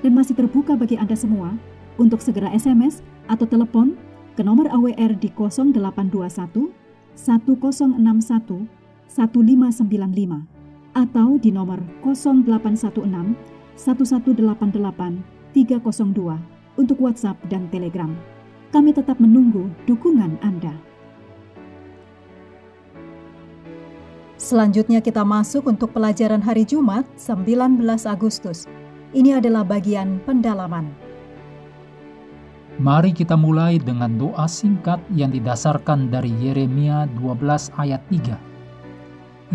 dan masih terbuka bagi Anda semua untuk segera SMS atau telepon ke nomor AWR di 0821 1061 1595 atau di nomor 0816 1188 302 untuk WhatsApp dan Telegram. Kami tetap menunggu dukungan Anda. Selanjutnya kita masuk untuk pelajaran hari Jumat 19 Agustus. Ini adalah bagian pendalaman. Mari kita mulai dengan doa singkat yang didasarkan dari Yeremia 12 ayat 3.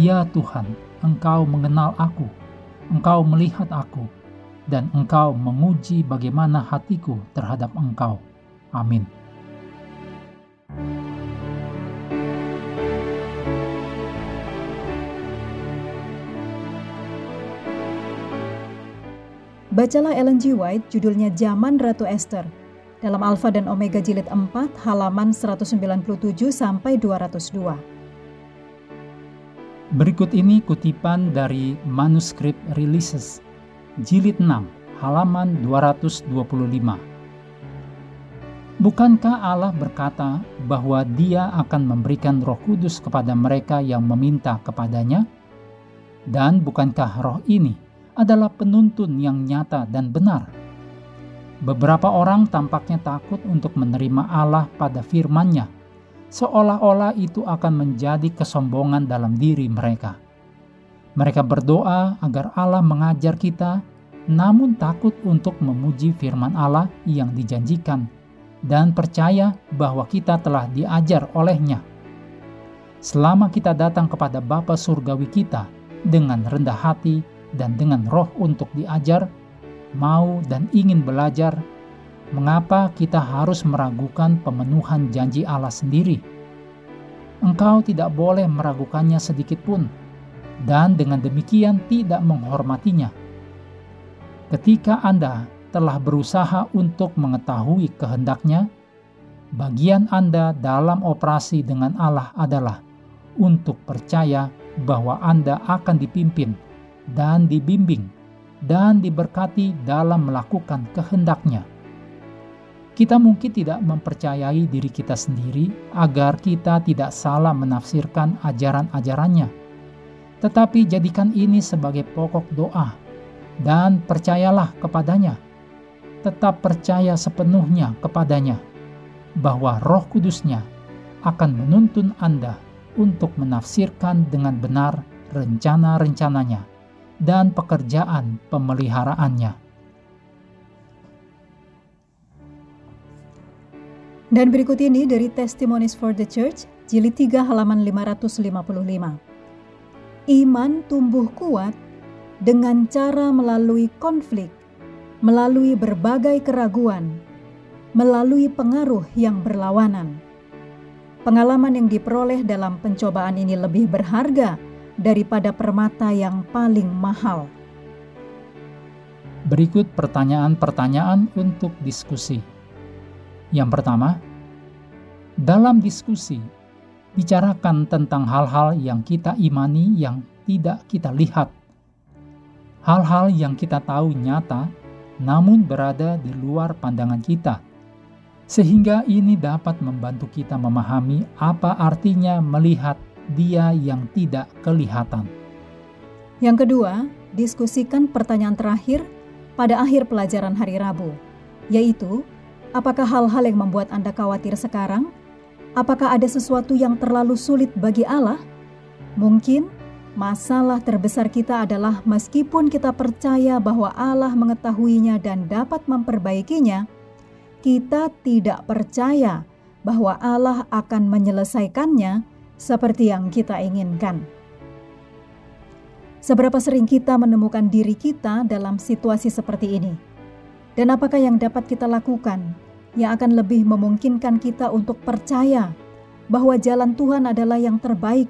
Ya Tuhan, Engkau mengenal aku, Engkau melihat aku, dan Engkau menguji bagaimana hatiku terhadap Engkau. Amin. Bacalah Ellen G. White judulnya Zaman Ratu Esther dalam Alfa dan Omega jilid 4 halaman 197 sampai 202. Berikut ini kutipan dari manuskrip Releases jilid 6 halaman 225. Bukankah Allah berkata bahwa Dia akan memberikan Roh Kudus kepada mereka yang meminta kepadanya? Dan bukankah Roh ini adalah penuntun yang nyata dan benar. Beberapa orang tampaknya takut untuk menerima Allah pada firman-Nya, seolah-olah itu akan menjadi kesombongan dalam diri mereka. Mereka berdoa agar Allah mengajar kita, namun takut untuk memuji firman Allah yang dijanjikan dan percaya bahwa kita telah diajar olehnya. Selama kita datang kepada Bapa Surgawi kita dengan rendah hati dan dengan roh untuk diajar, mau dan ingin belajar, mengapa kita harus meragukan pemenuhan janji Allah sendiri? Engkau tidak boleh meragukannya sedikit pun, dan dengan demikian tidak menghormatinya. Ketika Anda telah berusaha untuk mengetahui kehendaknya, bagian Anda dalam operasi dengan Allah adalah untuk percaya bahwa Anda akan dipimpin dan dibimbing dan diberkati dalam melakukan kehendaknya. Kita mungkin tidak mempercayai diri kita sendiri agar kita tidak salah menafsirkan ajaran-ajarannya. Tetapi jadikan ini sebagai pokok doa dan percayalah kepadanya. Tetap percaya sepenuhnya kepadanya bahwa Roh Kudusnya akan menuntun Anda untuk menafsirkan dengan benar rencana-rencananya dan pekerjaan pemeliharaannya. Dan berikut ini dari Testimonies for the Church, jilid 3 halaman 555. Iman tumbuh kuat dengan cara melalui konflik, melalui berbagai keraguan, melalui pengaruh yang berlawanan. Pengalaman yang diperoleh dalam pencobaan ini lebih berharga daripada permata yang paling mahal. Berikut pertanyaan-pertanyaan untuk diskusi. Yang pertama, dalam diskusi, bicarakan tentang hal-hal yang kita imani yang tidak kita lihat. Hal-hal yang kita tahu nyata, namun berada di luar pandangan kita. Sehingga ini dapat membantu kita memahami apa artinya melihat dia yang tidak kelihatan. Yang kedua, diskusikan pertanyaan terakhir pada akhir pelajaran hari Rabu, yaitu apakah hal-hal yang membuat Anda khawatir sekarang? Apakah ada sesuatu yang terlalu sulit bagi Allah? Mungkin masalah terbesar kita adalah meskipun kita percaya bahwa Allah mengetahuinya dan dapat memperbaikinya, kita tidak percaya bahwa Allah akan menyelesaikannya seperti yang kita inginkan. Seberapa sering kita menemukan diri kita dalam situasi seperti ini? Dan apakah yang dapat kita lakukan yang akan lebih memungkinkan kita untuk percaya bahwa jalan Tuhan adalah yang terbaik,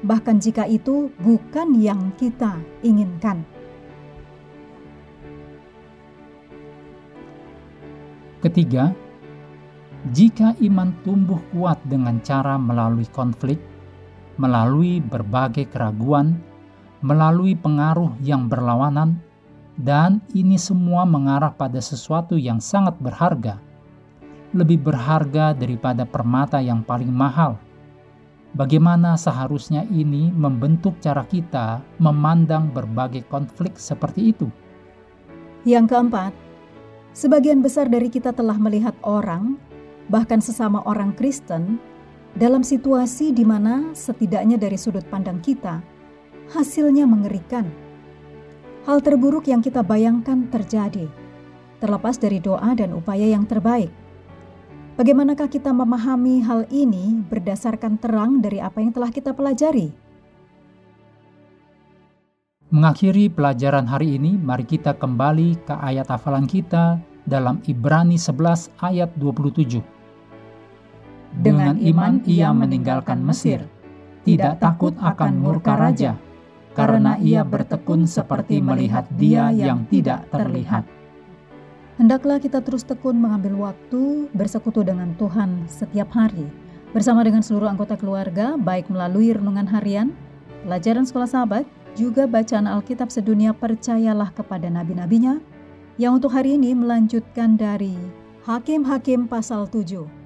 bahkan jika itu bukan yang kita inginkan. Ketiga, jika iman tumbuh kuat dengan cara melalui konflik, melalui berbagai keraguan, melalui pengaruh yang berlawanan, dan ini semua mengarah pada sesuatu yang sangat berharga, lebih berharga daripada permata yang paling mahal. Bagaimana seharusnya ini membentuk cara kita memandang berbagai konflik seperti itu? Yang keempat, sebagian besar dari kita telah melihat orang bahkan sesama orang Kristen, dalam situasi di mana setidaknya dari sudut pandang kita, hasilnya mengerikan. Hal terburuk yang kita bayangkan terjadi, terlepas dari doa dan upaya yang terbaik. Bagaimanakah kita memahami hal ini berdasarkan terang dari apa yang telah kita pelajari? Mengakhiri pelajaran hari ini, mari kita kembali ke ayat hafalan kita dalam Ibrani 11 ayat 27 dengan iman ia meninggalkan Mesir, tidak takut akan murka raja, karena ia bertekun seperti melihat dia yang tidak terlihat. Hendaklah kita terus tekun mengambil waktu bersekutu dengan Tuhan setiap hari, bersama dengan seluruh anggota keluarga, baik melalui renungan harian, pelajaran sekolah sahabat, juga bacaan Alkitab sedunia percayalah kepada nabi-nabinya, yang untuk hari ini melanjutkan dari Hakim-Hakim pasal 7.